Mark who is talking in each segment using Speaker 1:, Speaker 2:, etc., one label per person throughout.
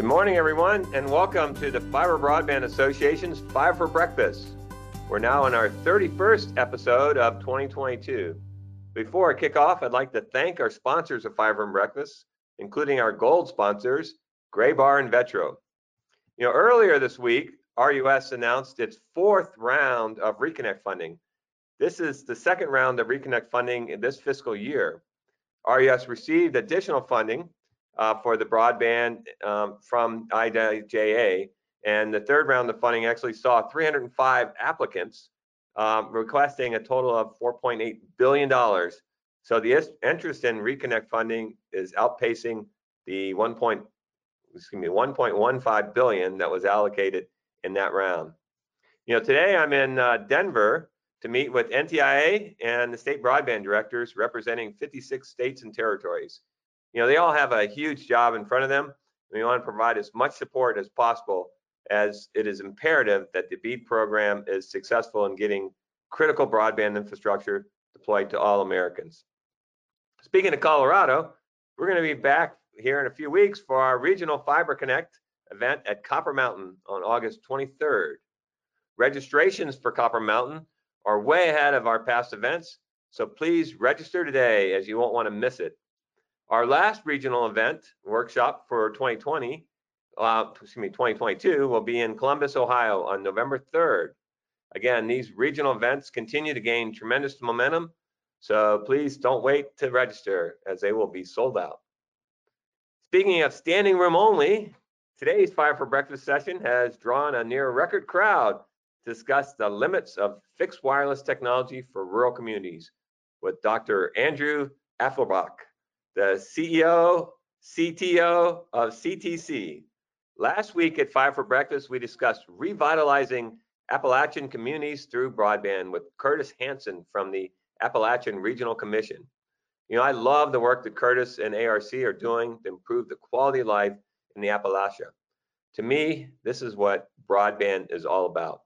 Speaker 1: Good morning, everyone, and welcome to the Fiber Broadband Association's Fiber for Breakfast. We're now in our 31st episode of 2022. Before I kick off, I'd like to thank our sponsors of Fiber and Breakfast, including our gold sponsors, Graybar and Vetro. You know, earlier this week, RUS announced its fourth round of Reconnect funding. This is the second round of Reconnect funding in this fiscal year. RUS received additional funding uh, for the broadband um, from IIJA. And the third round of funding actually saw 305 applicants um, requesting a total of $4.8 billion. So the interest in reconnect funding is outpacing the 1. Point, excuse me 1.15 billion that was allocated in that round. You know, today I'm in uh, Denver to meet with NTIA and the state broadband directors representing 56 states and territories you know, they all have a huge job in front of them. We want to provide as much support as possible as it is imperative that the BEAD program is successful in getting critical broadband infrastructure deployed to all Americans. Speaking of Colorado, we're going to be back here in a few weeks for our Regional Fiber Connect event at Copper Mountain on August 23rd. Registrations for Copper Mountain are way ahead of our past events, so please register today as you won't want to miss it. Our last regional event workshop for 2020, uh, excuse me, 2022 will be in Columbus, Ohio on November 3rd. Again, these regional events continue to gain tremendous momentum, so please don't wait to register as they will be sold out. Speaking of standing room only, today's Fiber for Breakfast session has drawn a near record crowd to discuss the limits of fixed wireless technology for rural communities with Dr. Andrew Afflerbach the CEO, CTO of CTC. Last week at Fiber for Breakfast, we discussed revitalizing Appalachian communities through broadband with Curtis Hanson from the Appalachian Regional Commission. You know, I love the work that Curtis and ARC are doing to improve the quality of life in the Appalachia. To me, this is what broadband is all about.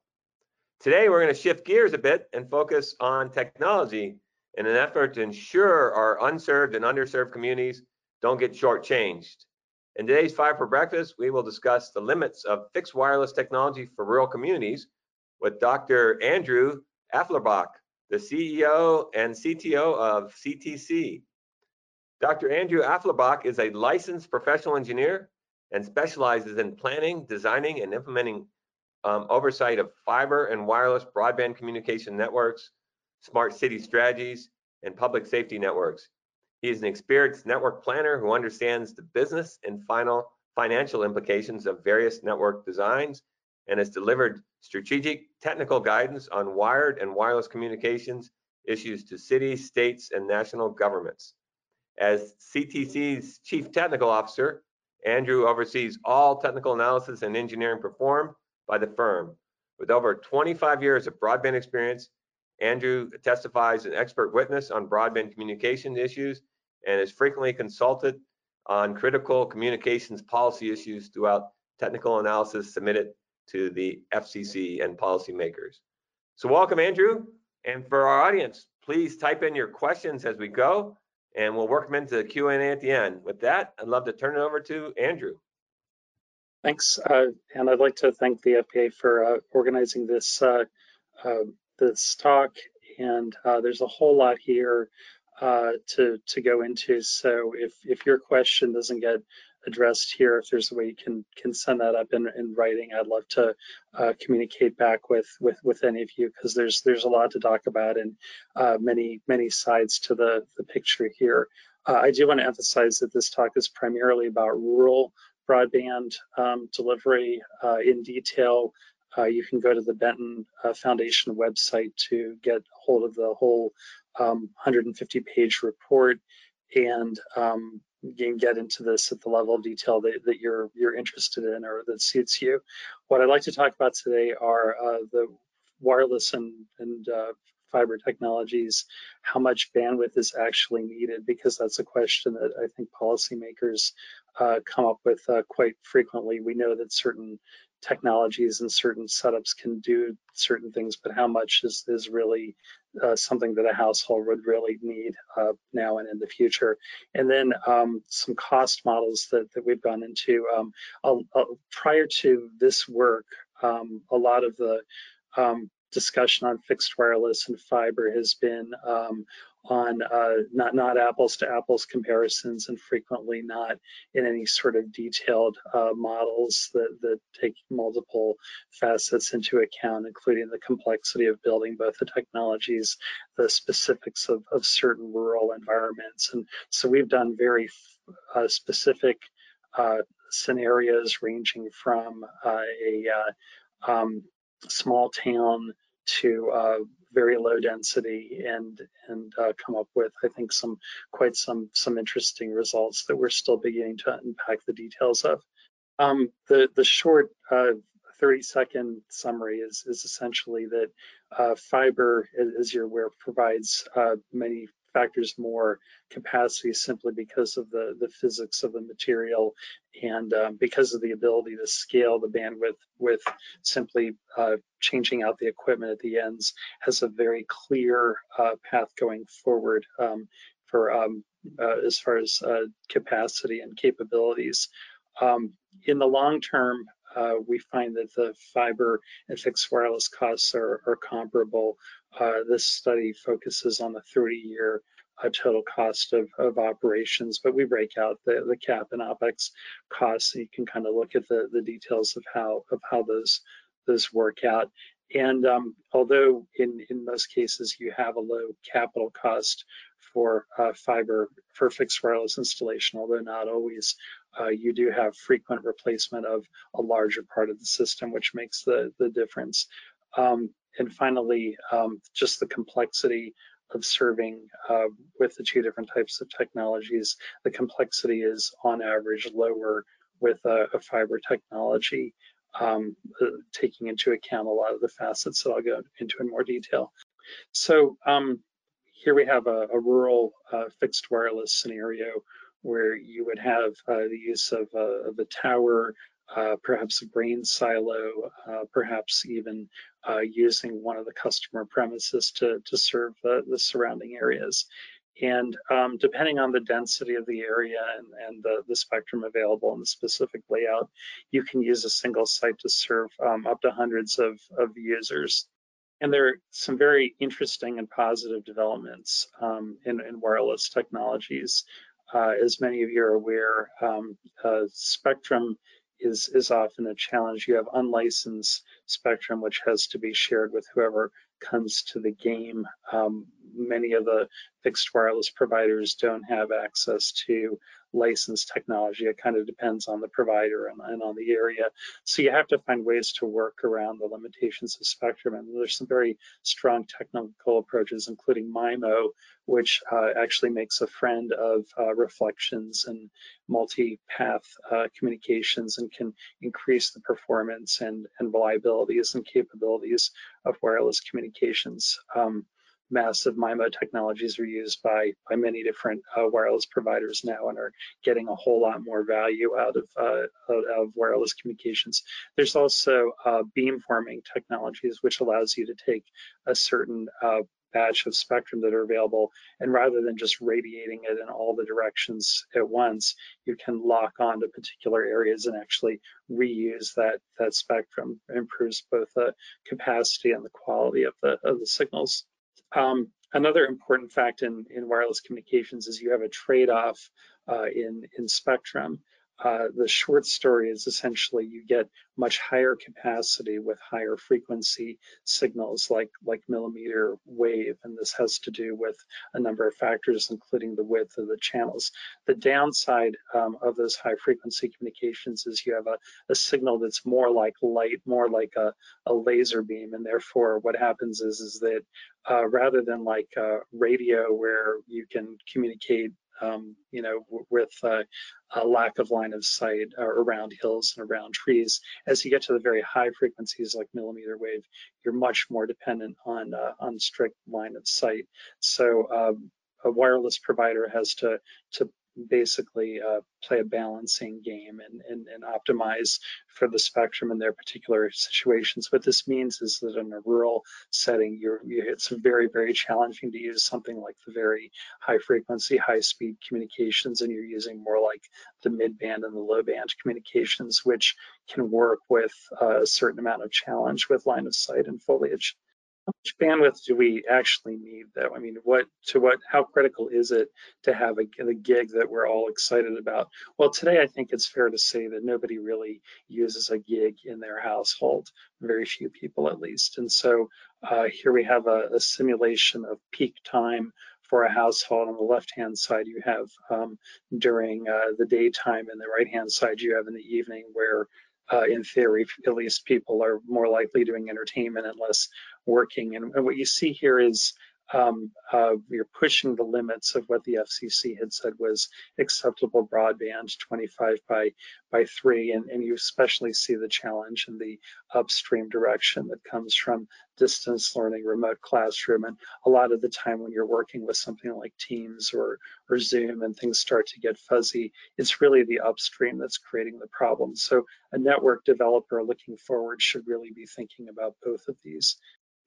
Speaker 1: Today, we're going to shift gears a bit and focus on technology in an effort to ensure our unserved and underserved communities don't get shortchanged. In today's Fiber for Breakfast, we will discuss the limits of fixed wireless technology for rural communities with Dr. Andrew Afflerbach, the CEO and CTO of CTC. Dr. Andrew Afflerbach is a licensed professional engineer and specializes in planning, designing, and implementing um, oversight of fiber and wireless broadband communication networks, smart city strategies, and public safety networks. He is an experienced network planner who understands the business and final financial implications of various network designs and has delivered strategic technical guidance on wired and wireless communications issues to cities, states, and national governments. As CTC's Chief Technical Officer, Andrew oversees all technical analysis and engineering performed by the firm. With over 25 years of broadband experience, Andrew testifies as an expert witness on broadband communication issues and is frequently consulted on critical communications policy issues throughout technical analysis submitted to the FCC and policymakers. So welcome, Andrew. And for our audience, please type in your questions as we go, and we'll work them into the Q&A at the end. With that, I'd love to turn it over to Andrew.
Speaker 2: Thanks, uh, and I'd like to thank the FBA for uh, organizing this uh, this talk, and uh, there's a whole lot here uh, to to go into. So if if your question doesn't get addressed here, if there's a way you can can send that up in, in writing, I'd love to uh, communicate back with with with any of you because there's there's a lot to talk about and uh, many many sides to the the picture here. Uh, I do want to emphasize that this talk is primarily about rural broadband um, delivery uh, in detail uh, you can go to the Benton uh, Foundation website to get hold of the whole um, 150 page report and um, you can get into this at the level of detail that, that, you're you're interested in or that suits you. What I'd like to talk about today are uh, the wireless and, and uh, fiber technologies, how much bandwidth is actually needed, because that's a question that I think policymakers uh, come up with uh, quite frequently. We know that certain technologies and certain setups can do certain things, but how much is, is really uh, something that a household would really need uh, now and in the future. And then um, some cost models that, that we've gone into. Um, I'll, I'll, prior to this work, um, a lot of the um, discussion on fixed wireless and fiber has been um, on uh, not not apples to apples comparisons and frequently not in any sort of detailed uh, models that, that take multiple facets into account, including the complexity of building both the technologies, the specifics of, of certain rural environments. And so we've done very uh, specific uh, scenarios ranging from uh, a uh, um, small town to very low density and and uh, come up with I think some quite some some interesting results that we're still beginning to unpack the details of. Um, the the short uh, 30 second summary is is essentially that uh, fiber, as you're aware, provides uh, many factors more capacity simply because of the, the physics of the material and um, because of the ability to scale the bandwidth with simply uh, changing out the equipment at the ends has a very clear uh, path going forward um, for um, uh, as far as uh, capacity and capabilities. Um, in the long term, uh, we find that the fiber and fixed wireless costs are, are comparable. Uh, this study focuses on the 30-year uh, total cost of, of operations, but we break out the, the cap and OPEX costs, so you can kind of look at the, the details of how of how those those work out. And um, although in, in most cases you have a low capital cost for uh, fiber for fixed wireless installation, although not always, uh, you do have frequent replacement of a larger part of the system, which makes the, the difference. Um, and finally, um, just the complexity of serving uh, with the two different types of technologies. The complexity is on average lower with a, a fiber technology, um, uh, taking into account a lot of the facets that I'll go into in more detail. So um, here we have a, a rural uh, fixed wireless scenario where you would have uh, the use of, uh, of a tower, uh, perhaps a grain silo, uh, perhaps even uh, using one of the customer premises to, to serve the, the surrounding areas. And um, depending on the density of the area and, and the, the, spectrum available and the specific layout, you can use a single site to serve um, up to hundreds of, of users. And there are some very interesting and positive developments um, in, in, wireless technologies. Uh, as many of you are aware, um, uh, spectrum is, is often a challenge. You have unlicensed spectrum, which has to be shared with whoever comes to the game. Um, many of the fixed wireless providers don't have access to licensed technology. It kind of depends on the provider and, and, on the area. So you have to find ways to work around the limitations of spectrum. And there's some very strong technical approaches, including MIMO, which uh, actually makes a friend of uh, reflections and multi-path uh, communications and can increase the performance and, and reliabilities and capabilities of wireless communications. Um, massive MIMO technologies are used by, by many different uh, wireless providers now and are getting a whole lot more value out of, uh, out of wireless communications. There's also uh, beamforming technologies, which allows you to take a certain uh, batch of spectrum that are available. And rather than just radiating it in all the directions at once, you can lock onto particular areas and actually reuse that, that spectrum. It improves both the capacity and the quality of the, of the signals. Um, another important fact in, in wireless communications is you have a trade-off uh, in, in spectrum. Uh, the short story is essentially you get much higher capacity with higher frequency signals like, like millimeter wave, and this has to do with a number of factors, including the width of the channels. The downside um, of those high frequency communications is you have a, a signal that's more like light, more like a, a laser beam, and therefore what happens is, is that uh, rather than like uh, radio where you can communicate um, you know, with uh, a lack of line of sight around hills and around trees. As you get to the very high frequencies like millimeter wave, you're much more dependent on uh, on strict line of sight. So um, a wireless provider has to to basically uh, play a balancing game and, and, and, optimize for the spectrum in their particular situations. What this means is that in a rural setting, you're, you, it's very, very challenging to use something like the very high frequency, high speed communications, and you're using more like the mid band and the low band communications, which can work with uh, a certain amount of challenge with line of sight and foliage how much bandwidth do we actually need though? I mean, what to what, how critical is it to have a, the gig that we're all excited about? Well, today I think it's fair to say that nobody really uses a gig in their household, very few people at least. And so uh, here we have a, a, simulation of peak time for a household. On the left-hand side, you have um, during uh, the daytime, and the right-hand side, you have in the evening where uh, in theory, at least people are more likely doing entertainment and less working. And, and what you see here is um, uh, you're pushing the limits of what the FCC had said was acceptable broadband, 25 by by three, and, and you especially see the challenge in the upstream direction that comes from distance learning, remote classroom, and a lot of the time when you're working with something like Teams or or Zoom and things start to get fuzzy, it's really the upstream that's creating the problem. So a network developer looking forward should really be thinking about both of these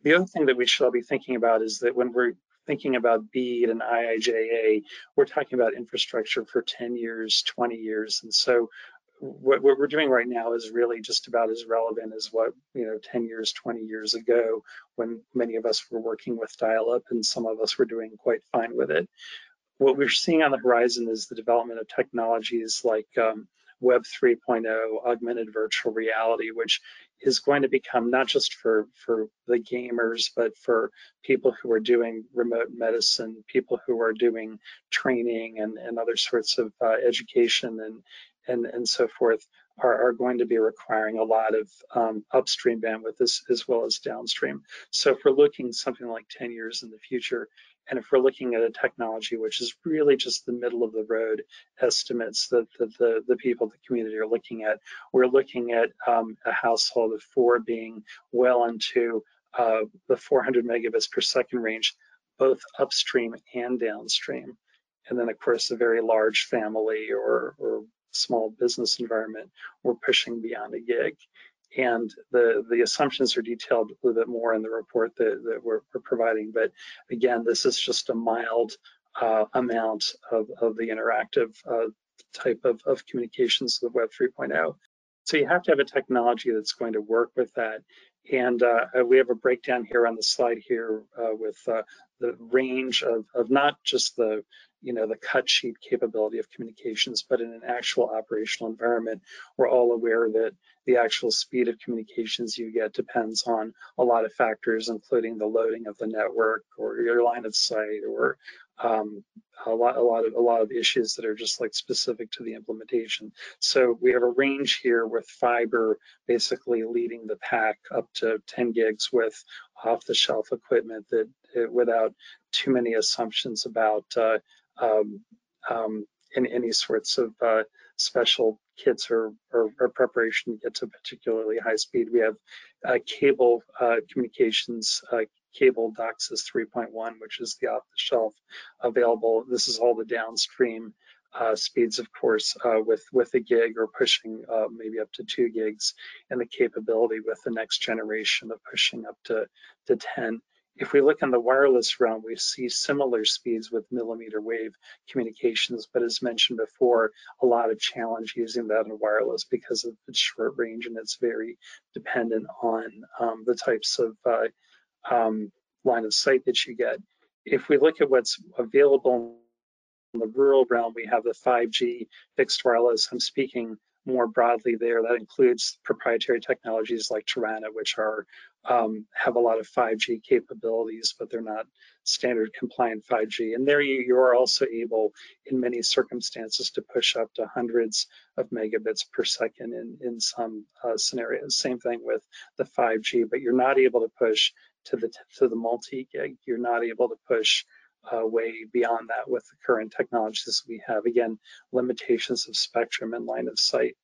Speaker 2: the other thing that we should all be thinking about is that when we're thinking about BEAD and IIJA, we're talking about infrastructure for 10 years, 20 years. And so what, what, we're doing right now is really just about as relevant as what, you know, 10 years, 20 years ago, when many of us were working with dial-up and some of us were doing quite fine with it. What we're seeing on the horizon is the development of technologies like um, Web 3.0, augmented virtual reality, which is going to become not just for, for the gamers, but for people who are doing remote medicine, people who are doing training and, and other sorts of uh, education and, and, and so forth are, are going to be requiring a lot of um, upstream bandwidth as, as well as downstream. So if we're looking something like 10 years in the future, and if we're looking at a technology which is really just the middle of the road estimates that the, the, the people, the community are looking at, we're looking at um, a household of four being well into uh, the 400 megabits per second range, both upstream and downstream. And then, of course, a very large family or, or small business environment, we're pushing beyond a gig. And the, the assumptions are detailed a little bit more in the report that, that we're, we're providing. But again, this is just a mild uh, amount of, of the interactive uh, type of, of communications with Web 3.0. So you have to have a technology that's going to work with that. And uh, we have a breakdown here on the slide here uh, with uh, the range of, of not just the you know, the cut sheet capability of communications, but in an actual operational environment, we're all aware that the actual speed of communications you get depends on a lot of factors, including the loading of the network or your line of sight or um, a lot, a lot of a lot of issues that are just like specific to the implementation. So we have a range here with fiber basically leading the pack up to 10 gigs with off-the-shelf equipment that without too many assumptions about uh, um, um, in any sorts of uh, special kits or, or, or, preparation to get to particularly high speed. We have uh, cable uh, communications, uh, cable DOCSIS 3.1, which is the off-the-shelf available. This is all the downstream uh, speeds, of course, uh, with with a gig or pushing uh, maybe up to two gigs, and the capability with the next generation of pushing up to to 10. If we look in the wireless realm, we see similar speeds with millimeter wave communications, but as mentioned before, a lot of challenge using that in wireless because of its short range and it's very dependent on um, the types of uh, um, line of sight that you get. If we look at what's available in the rural realm, we have the 5G fixed wireless. I'm speaking more broadly there. That includes proprietary technologies like Tarana, which are um, have a lot of 5G capabilities, but they're not standard compliant 5G. And there you, you are also able, in many circumstances, to push up to hundreds of megabits per second in, in some uh, scenarios. Same thing with the 5G, but you're not able to push to the to the multi-gig. You're not able to push uh, way beyond that with the current technologies we have. Again, limitations of spectrum and line of sight.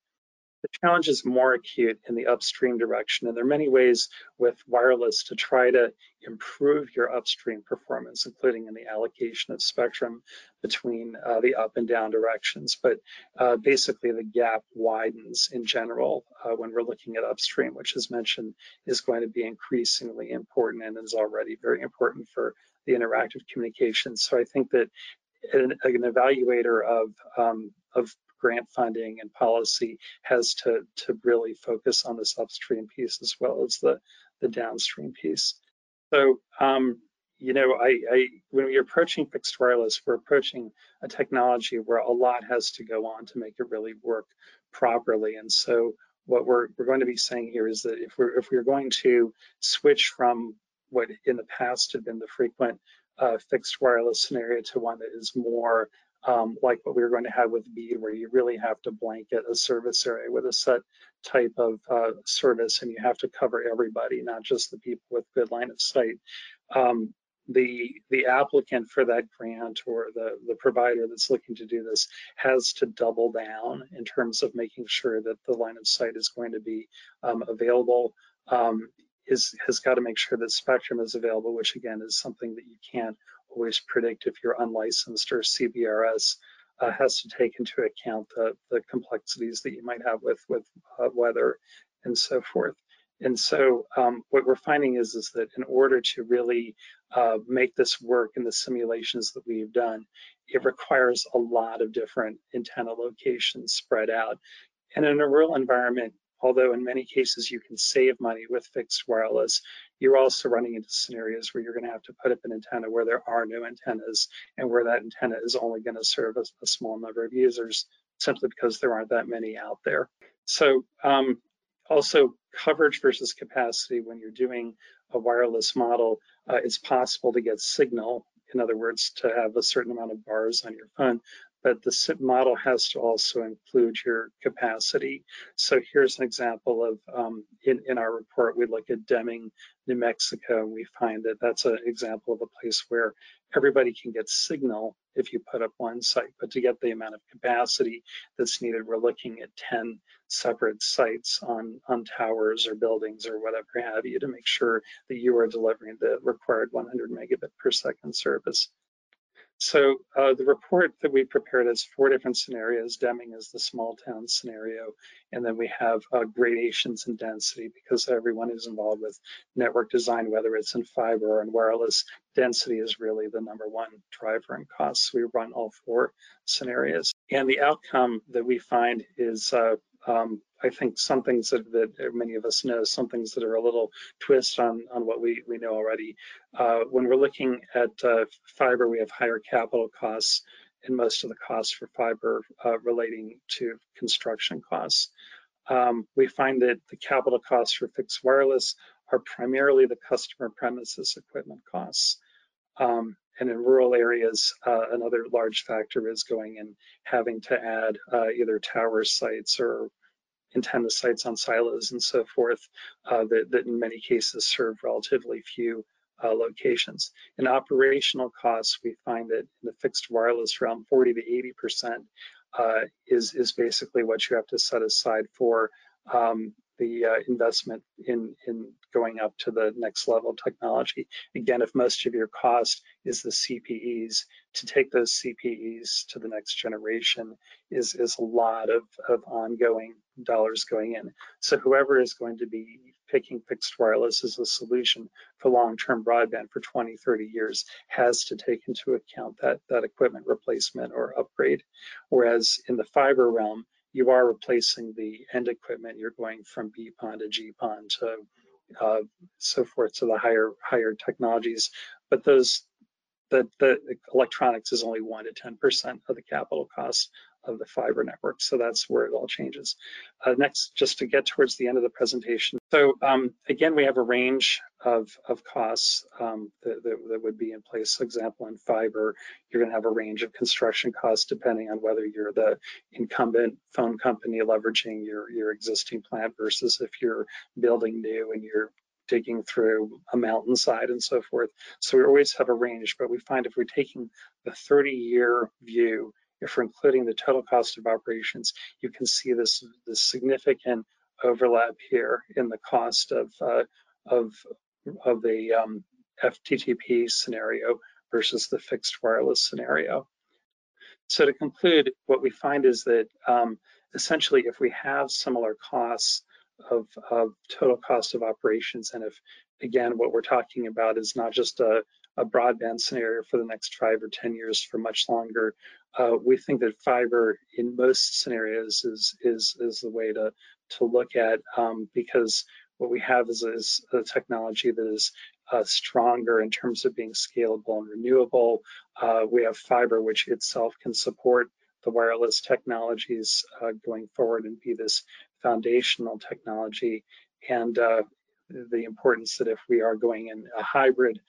Speaker 2: The challenge is more acute in the upstream direction, and there are many ways with wireless to try to improve your upstream performance, including in the allocation of spectrum between uh, the up and down directions. But uh, basically, the gap widens in general uh, when we're looking at upstream, which, as mentioned, is going to be increasingly important and is already very important for the interactive communication. So I think that an, an evaluator of um, of grant funding and policy has to, to really focus on this upstream piece as well as the, the downstream piece. So, um, you know, I, I, when we're approaching fixed wireless, we're approaching a technology where a lot has to go on to make it really work properly. And so what we're, we're going to be saying here is that if we're, if we're going to switch from what in the past had been the frequent uh, fixed wireless scenario to one that is more um, like what we were going to have with BEAD, where you really have to blanket a service area with a set type of uh, service, and you have to cover everybody, not just the people with good line of sight. Um, the the applicant for that grant or the the provider that's looking to do this has to double down in terms of making sure that the line of sight is going to be um, available. Um, is has got to make sure that spectrum is available, which again is something that you can't always predict if you're unlicensed or CBRS uh, has to take into account the, the complexities that you might have with, with uh, weather and so forth. And so um, what we're finding is, is that in order to really uh, make this work in the simulations that we've done, it requires a lot of different antenna locations spread out. And in a rural environment, although in many cases you can save money with fixed wireless, you're also running into scenarios where you're going to have to put up an antenna where there are no antennas and where that antenna is only going to serve a, a small number of users simply because there aren't that many out there. So um, also coverage versus capacity when you're doing a wireless model, uh, it's possible to get signal in other words, to have a certain amount of bars on your phone, but the model has to also include your capacity. So here's an example of, um, in, in our report, we look at Deming, New Mexico, and we find that that's an example of a place where everybody can get signal if you put up one site, but to get the amount of capacity that's needed, we're looking at 10 separate sites on, on towers or buildings or whatever have you to make sure that you are delivering the required 100 megabit per second service. So uh, the report that we prepared has four different scenarios. Deming is the small town scenario. And then we have uh, gradations in density because everyone is involved with network design, whether it's in fiber or in wireless, density is really the number one driver in costs. We run all four scenarios. And the outcome that we find is uh, um, I think some things that, that, many of us know, some things that are a little twist on, on what we, we know already. Uh, when we're looking at uh, fiber, we have higher capital costs and most of the costs for fiber uh, relating to construction costs. Um, we find that the capital costs for fixed wireless are primarily the customer premises equipment costs. Um, and in rural areas, uh, another large factor is going and having to add uh, either tower sites or antenna sites on silos and so forth uh, that, that, in many cases serve relatively few uh, locations. In operational costs, we find that in the fixed wireless realm, 40 to 80 percent uh, is is basically what you have to set aside for um, the uh, investment in, in going up to the next level technology. Again, if most of your cost is the CPEs, to take those CPEs to the next generation is, is a lot of, of ongoing dollars going in. So whoever is going to be picking fixed wireless as a solution for long-term broadband for 20, 30 years has to take into account that, that equipment replacement or upgrade. Whereas in the fiber realm, you are replacing the end equipment. You're going from BPON to GPON to uh, so forth to the higher higher technologies. But those the, the electronics is only one to 10% of the capital cost of the fiber network. So that's where it all changes. Uh, next, just to get towards the end of the presentation. So um, again, we have a range of, of costs um, that, that, that, would be in place. For example, in fiber, you're gonna have a range of construction costs depending on whether you're the incumbent phone company leveraging your, your existing plant versus if you're building new and you're digging through a mountainside and so forth. So we always have a range, but we find if we're taking the 30 year view, if we're including the total cost of operations, you can see this, this significant overlap here in the cost of, uh, of, of the um, FTTP scenario versus the fixed wireless scenario. So to conclude, what we find is that um, essentially if we have similar costs of, of, total cost of operations, and if again what we're talking about is not just a, a broadband scenario for the next five or 10 years for much longer, uh, we think that fiber in most scenarios is, is, is the way to, to look at um, because what we have is, is a technology that is uh, stronger in terms of being scalable and renewable. Uh, we have fiber, which itself can support the wireless technologies uh, going forward and be this foundational technology. And uh, the importance that if we are going in a hybrid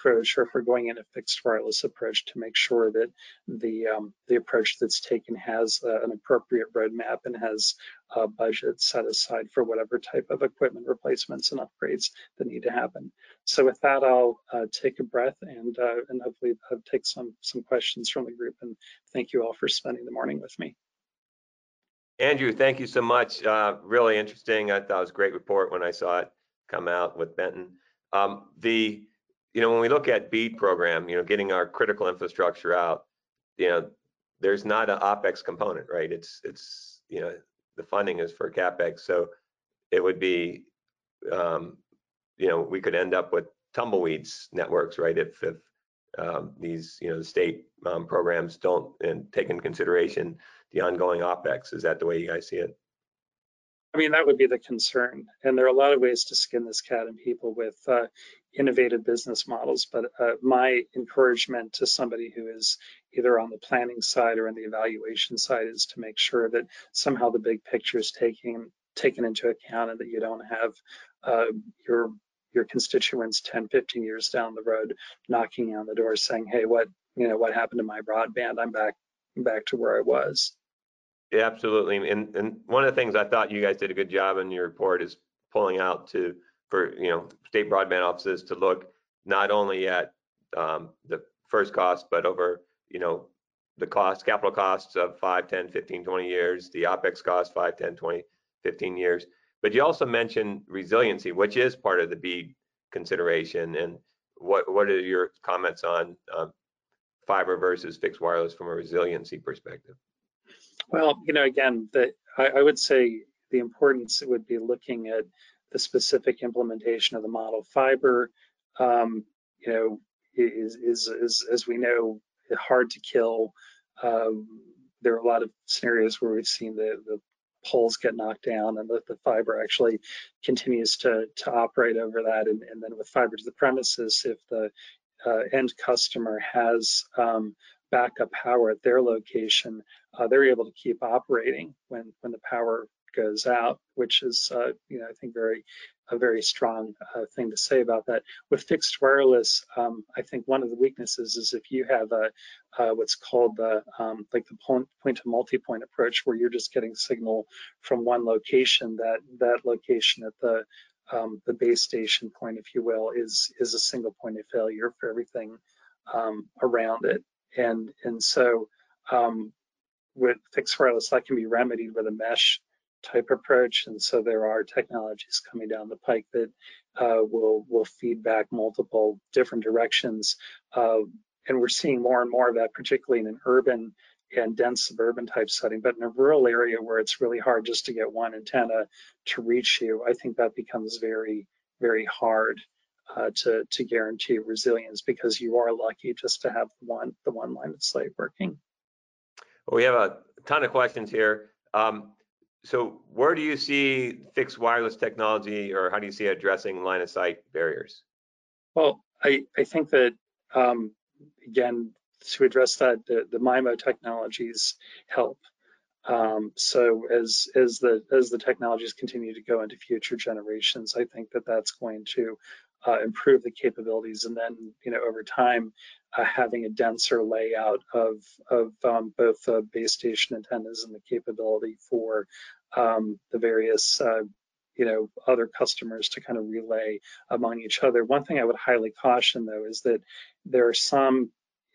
Speaker 2: approach or if we're going in a fixed wireless approach to make sure that the um, the approach that's taken has uh, an appropriate roadmap and has a budget set aside for whatever type of equipment replacements and upgrades that need to happen. So with that, I'll uh, take a breath and uh, and hopefully uh, take some some questions from the group. And thank you all for spending the morning with me.
Speaker 1: Andrew, thank you so much. Uh, really interesting. I thought it was a great report when I saw it come out with Benton. Um, the you know, when we look at BEAD program, you know, getting our critical infrastructure out, you know, there's not an OPEX component, right? It's, it's, you know, the funding is for CAPEX. So it would be, um, you know, we could end up with tumbleweeds networks, right? If, if um, these, you know, the state um, programs don't and take in consideration the ongoing OPEX. Is that the way you guys see it?
Speaker 2: I mean, that would be the concern. And there are a lot of ways to skin this cat and people with uh, innovative business models. But uh, my encouragement to somebody who is either on the planning side or on the evaluation side is to make sure that somehow the big picture is taken taken into account and that you don't have uh, your your constituents 10, 15 years down the road knocking on the door saying, hey, what you know, what happened to my broadband? I'm back back to where I was.
Speaker 1: Yeah, absolutely. And and one of the things I thought you guys did a good job in your report is pulling out to for you know state broadband offices to look not only at um, the first cost, but over you know the cost, capital costs of 5, 10, 15, 20 years, the OPEX cost 5, 10, 20, 15 years. But you also mentioned resiliency, which is part of the BEAD consideration. And what what are your comments on um, fiber versus fixed wireless from a resiliency perspective?
Speaker 2: Well, you know, again, the, I, I, would say the importance would be looking at the specific implementation of the model. Fiber, um, you know, is, is, is, as we know, hard to kill. Um, there are a lot of scenarios where we've seen the, the poles get knocked down and the, the fiber actually continues to, to operate over that. And, and then with fiber to the premises, if the uh, end customer has um, backup power at their location, uh, they're able to keep operating when when the power goes out, which is uh, you know I think very a very strong uh, thing to say about that. With fixed wireless, um, I think one of the weaknesses is if you have a uh, what's called the um, like the point, point to multi-point approach, where you're just getting signal from one location, that that location at the um, the base station point, if you will, is is a single point of failure for everything um, around it and and so um, with fixed wireless that can be remedied with a mesh type approach and so there are technologies coming down the pike that uh, will will feed back multiple different directions uh, and we're seeing more and more of that particularly in an urban and dense suburban type setting but in a rural area where it's really hard just to get one antenna to reach you i think that becomes very very hard uh, to to guarantee resilience because you are lucky just to have one the one line of sight working.
Speaker 1: We have a ton of questions here. Um, so where do you see fixed wireless technology or how do you see addressing line of sight barriers?
Speaker 2: Well, I, I think that, um, again, to address that, the, the MIMO technologies help. Um, so as as the as the technologies continue to go into future generations, I think that that's going to uh, improve the capabilities, and then you know over time uh, having a denser layout of of um, both the base station antennas and the capability for um, the various uh, you know, other customers to kind of relay among each other. One thing I would highly caution though is that there are some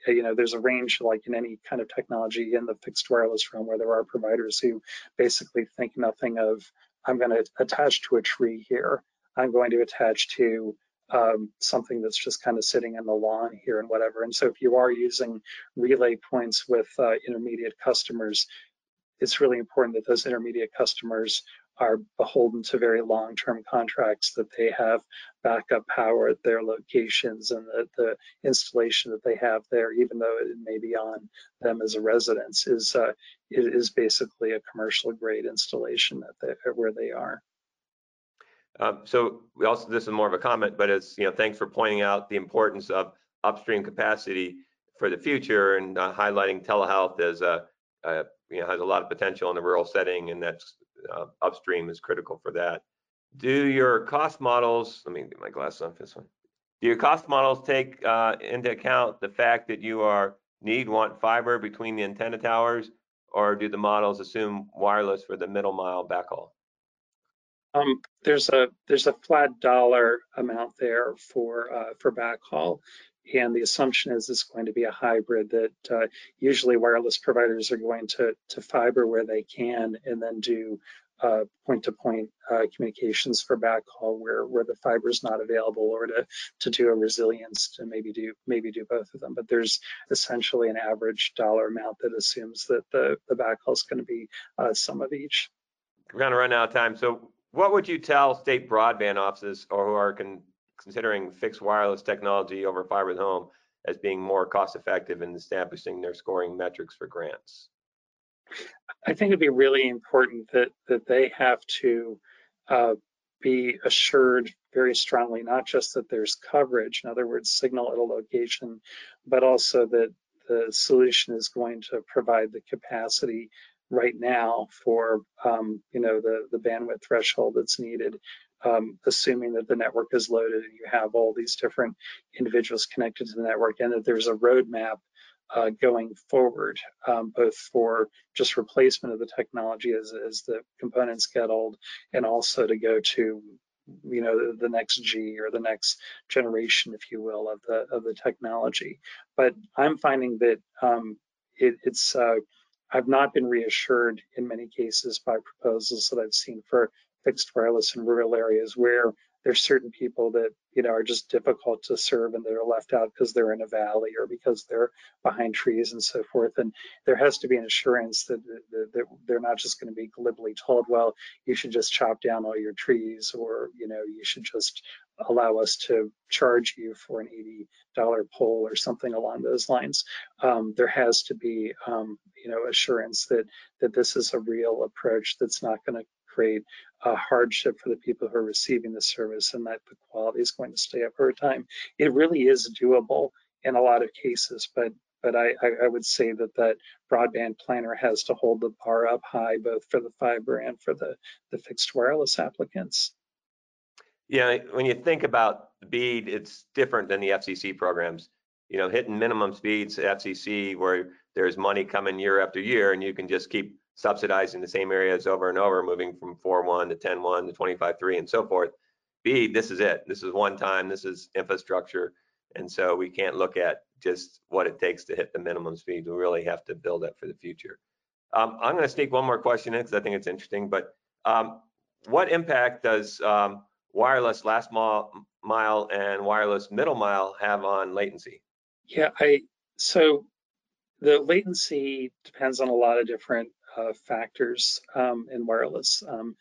Speaker 2: you know, there's a range like in any kind of technology in the fixed wireless realm where there are providers who basically think nothing of, I'm going to attach to a tree here. I'm going to attach to um, something that's just kind of sitting in the lawn here and whatever. And so if you are using relay points with uh, intermediate customers, it's really important that those intermediate customers are beholden to very long-term contracts that they have backup power at their locations and the, the, installation that they have there, even though it may be on them as a residence, is uh, is basically a commercial grade installation that they, where they are.
Speaker 1: Um, so we also, this is more of a comment, but it's, you know, thanks for pointing out the importance of upstream capacity for the future and uh, highlighting telehealth as a, a, you know, has a lot of potential in the rural setting and that's uh, upstream is critical for that. Do your cost models, let me get my glasses on this one. Do your cost models take uh, into account the fact that you are need want fiber between the antenna towers or do the models assume wireless for the middle mile backhaul?
Speaker 2: Um, there's a there's a flat dollar amount there for uh, for backhaul, and the assumption is it's going to be a hybrid that uh, usually wireless providers are going to to fiber where they can, and then do uh, point-to-point uh, communications for backhaul where where the fiber is not available, or to to do a resilience to maybe do maybe do both of them. But there's essentially an average dollar amount that assumes that the the backhaul is going to be uh, some of each.
Speaker 1: We're going to run out of time, so what would you tell state broadband offices or who are con considering fixed wireless technology over fiber the home as being more cost effective in establishing their scoring metrics for grants?
Speaker 2: I think it'd be really important that that they have to uh, be assured very strongly, not just that there's coverage, in other words, signal at a location, but also that the solution is going to provide the capacity right now for um, you know the the bandwidth threshold that's needed um, assuming that the network is loaded and you have all these different individuals connected to the network and that there's a roadmap uh, going forward, um, both for just replacement of the technology as, as the components get old and also to go to you know the, the, next G or the next generation, if you will, of the of the technology. But I'm finding that um, it, it's uh, I've not been reassured in many cases by proposals that I've seen for fixed wireless in rural areas where there's certain people that you know are just difficult to serve and they're left out because they're in a valley or because they're behind trees and so forth. And there has to be an assurance that, that, that they're not just going to be glibly told well you should just chop down all your trees or you know you should just allow us to charge you for an $80 pole or something along those lines. Um, there has to be um, you know assurance that that this is a real approach that's not going to create a hardship for the people who are receiving the service and that the quality is going to stay up over time. It really is doable in a lot of cases, but but I, I, would say that that broadband planner has to hold the bar up high, both for the fiber and for the, the fixed wireless applicants.
Speaker 1: Yeah, when you think about the BEAD, it's different than the FCC programs. You know, hitting minimum speeds FCC where there's money coming year after year and you can just keep subsidizing the same areas over and over, moving from 4.1 to 10.1 to 25.3 and so forth. B, this is it. This is one time. This is infrastructure. And so we can't look at just what it takes to hit the minimum speed. We really have to build that for the future. Um, I'm going to sneak one more question in because I think it's interesting. But um, what impact does um, wireless last mile, mile and wireless middle mile have on latency?
Speaker 2: Yeah, I so the latency depends on a lot of different factors um, in wireless. Um,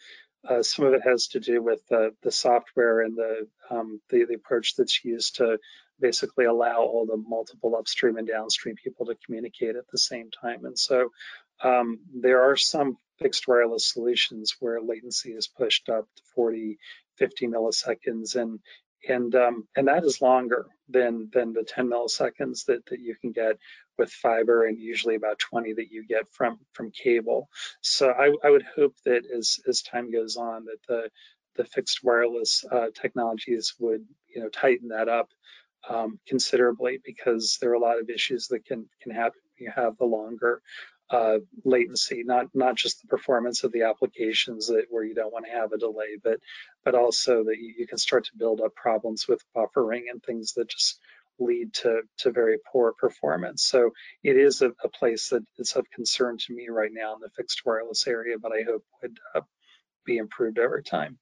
Speaker 2: uh, some of it has to do with the, the software and the, um, the, the approach that's used to basically allow all the multiple upstream and downstream people to communicate at the same time. And so um, there are some fixed wireless solutions where latency is pushed up to 40, 50 milliseconds, and and um, and that is longer than than the 10 milliseconds that that you can get with fiber and usually about 20 that you get from from cable. So i, I would hope that as as time goes on that the the fixed wireless uh, technologies would you know tighten that up um, considerably because there are a lot of issues that can can happen you have the longer uh, latency, not not just the performance of the applications that where you don't want to have a delay, but but also that you, you can start to build up problems with buffering and things that just lead to to very poor performance. So it is a, a place that is of concern to me right now in the fixed wireless area, but I hope would uh, be improved over time.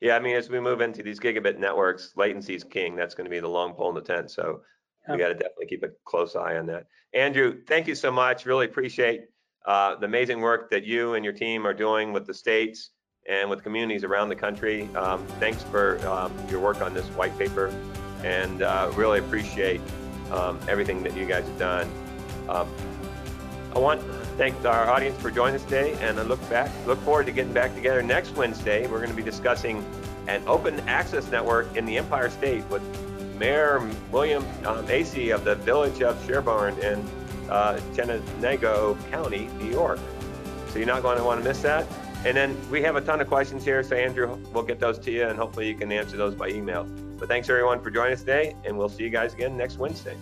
Speaker 1: Yeah, I mean, as we move into these gigabit networks, latency is king. That's going to be the long pole in the tent. So yeah. we got to definitely keep a close eye on that. Andrew, thank you so much. Really appreciate uh, the amazing work that you and your team are doing with the states and with communities around the country. Um, thanks for um, your work on this white paper and uh, really appreciate um, everything that you guys have done. Um, I want to thank our audience for joining us today, and I look back, look forward to getting back together next Wednesday. We're going to be discussing an open access network in the Empire State with Mayor William um, of the Village of Sherburne in uh, Chenango County, New York. So you're not going to want to miss that. And then we have a ton of questions here, so Andrew, we'll get those to you, and hopefully you can answer those by email. But thanks everyone for joining us today, and we'll see you guys again next Wednesday.